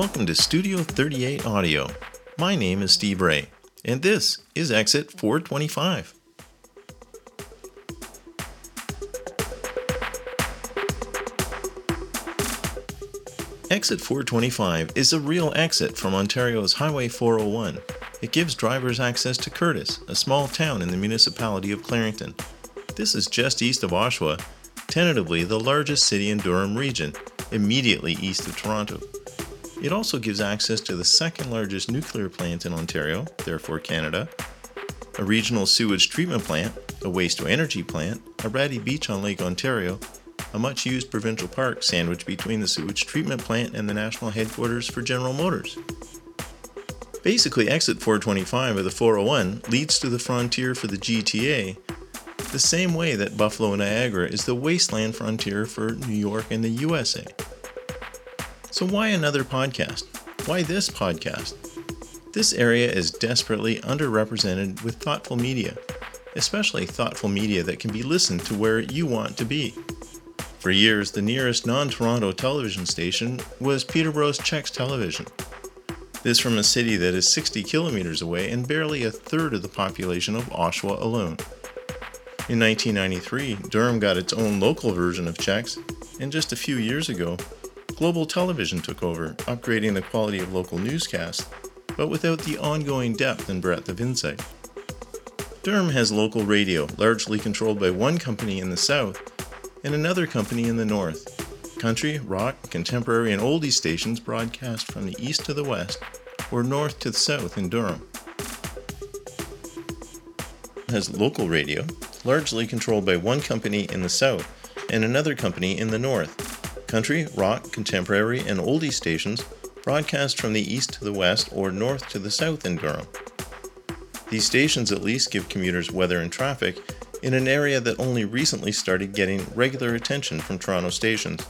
Welcome to Studio 38 Audio. My name is Steve Ray, and this is Exit 425. Exit 425 is a real exit from Ontario's Highway 401. It gives drivers access to Courtice, a small town in the municipality of Clarington. This is just east of Oshawa, tentatively the largest city in Durham region, immediately east of Toronto. It also gives access to the second largest nuclear plant in Ontario, therefore Canada, a regional sewage treatment plant, a waste to energy plant, a ratty beach on Lake Ontario, a much used provincial park sandwiched between the sewage treatment plant and the national headquarters for General Motors. Basically, exit 425 of the 401 leads to the frontier for the GTA, the same way that Buffalo Niagara is the wasteland frontier for New York and the USA. So, why another podcast? Why this podcast? This area is desperately underrepresented with thoughtful media, especially thoughtful media that can be listened to where you want to be. For years, the nearest non Toronto television station was Peterborough's CHEX Television. This from a city that is 60 kilometers away and barely a third of the population of Oshawa alone. In 1993, Durham got its own local version of CHEX, and just a few years ago, Global Television took over, upgrading the quality of local newscasts, but without the ongoing depth and breadth of insight. Durham has local radio, largely controlled by one company in the south and another company in the north. Country, rock, contemporary, and oldie stations broadcast from the east to the west or north to the south in Durham. Has local radio, largely controlled by one company in the south and another company in the north. Country, rock, contemporary, and oldie stations broadcast from the east to the west or north to the south in Durham. These stations at least give commuters weather and traffic in an area that only recently started getting regular attention from Toronto stations.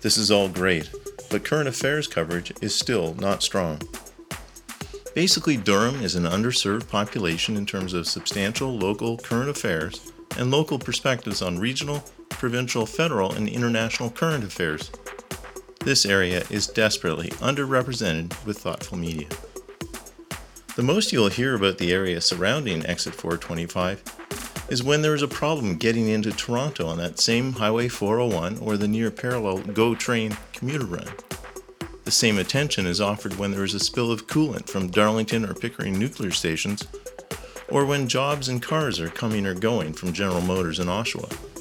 This is all great, but current affairs coverage is still not strong. Basically, Durham is an underserved population in terms of substantial local current affairs and local perspectives on regional, provincial, federal, and international current affairs. This area is desperately underrepresented with thoughtful media. The most you'll hear about the area surrounding Exit 425 is when there is a problem getting into Toronto on that same Highway 401 or the near parallel GO train commuter run. The same attention is offered when there is a spill of coolant from Darlington or Pickering nuclear stations, or when jobs and cars are coming or going from General Motors in Oshawa.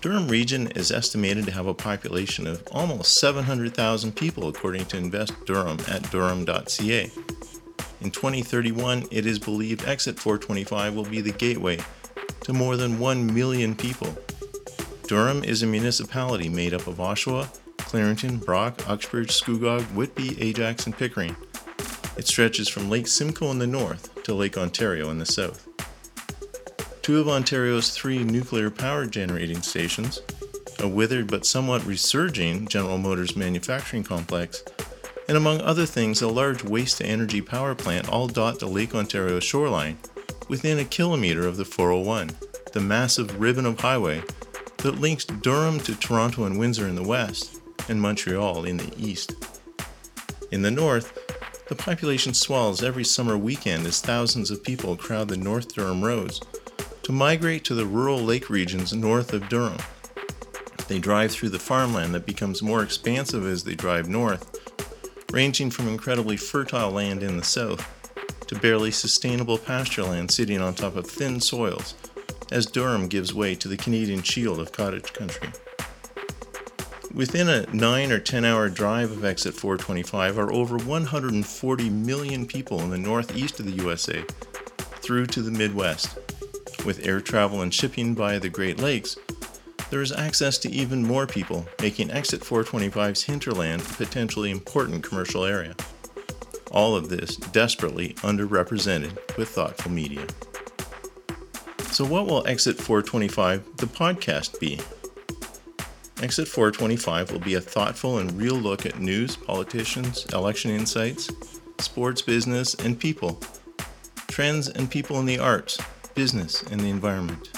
Durham region is estimated to have a population of almost 700,000 people according to Invest Durham at durham.ca. In 2031, it is believed Exit 425 will be the gateway to more than 1 million people. Durham is a municipality made up of Oshawa, Clarington, Brock, Uxbridge, Scugog, Whitby, Ajax, and Pickering. It stretches from Lake Simcoe in the north to Lake Ontario in the south. Two of Ontario's three nuclear power generating stations, a withered but somewhat resurging General Motors manufacturing complex, and among other things, a large waste to energy power plant all dot the Lake Ontario shoreline within a kilometer of the 401, the massive ribbon of highway that links Durham to Toronto and Windsor in the west and Montreal in the east. In the north, the population swells every summer weekend as thousands of people crowd the North Durham roads to migrate to the rural lake regions north of Durham. They drive through the farmland that becomes more expansive as they drive north, ranging from incredibly fertile land in the south to barely sustainable pasture land sitting on top of thin soils, as Durham gives way to the Canadian shield of cottage country. Within a 9 or 10 hour drive of exit 425 are over 140 million people in the northeast of the USA through to the Midwest. With air travel and shipping via the Great Lakes, there is access to even more people, making Exit 425's hinterland a potentially important commercial area. All of this desperately underrepresented with thoughtful media. So, what will Exit 425, the podcast, be? Exit 425 will be a thoughtful and real look at news, politicians, election insights, sports, business, and people, trends and people in the arts, business, and the environment.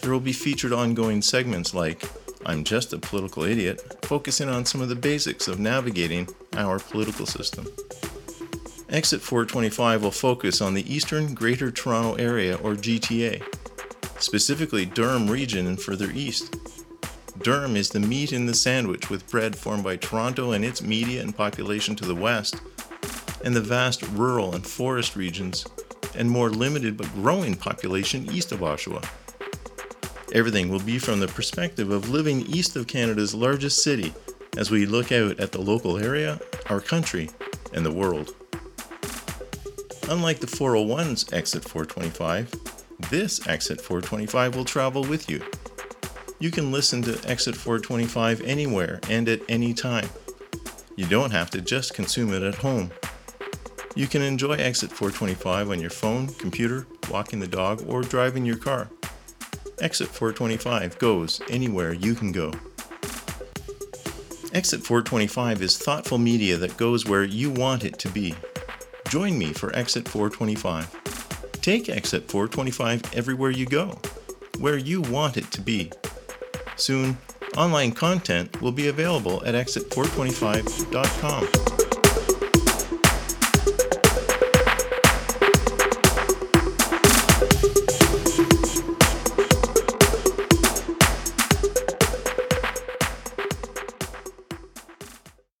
There will be featured ongoing segments like I'm just a political idiot, focusing on some of the basics of navigating our political system. Exit 425 will focus on the Eastern Greater Toronto Area or GTA, specifically Durham region and further east. Durham is the meat in the sandwich with bread formed by Toronto and its media and population to the west, and the vast rural and forest regions and more limited but growing population east of Oshawa. Everything will be from the perspective of living east of Canada's largest city as we look out at the local area, our country, and the world. Unlike the 401's exit 425, this exit 425 will travel with you. You can listen to exit 425 anywhere and at any time. You don't have to just consume it at home. You can enjoy Exit 425 on your phone, computer, walking the dog, or driving your car. Exit 425 goes anywhere you can go. Exit 425 is thoughtful media that goes where you want it to be. Join me for Exit 425. Take Exit 425 everywhere you go, where you want it to be. Soon, online content will be available at exit425.com.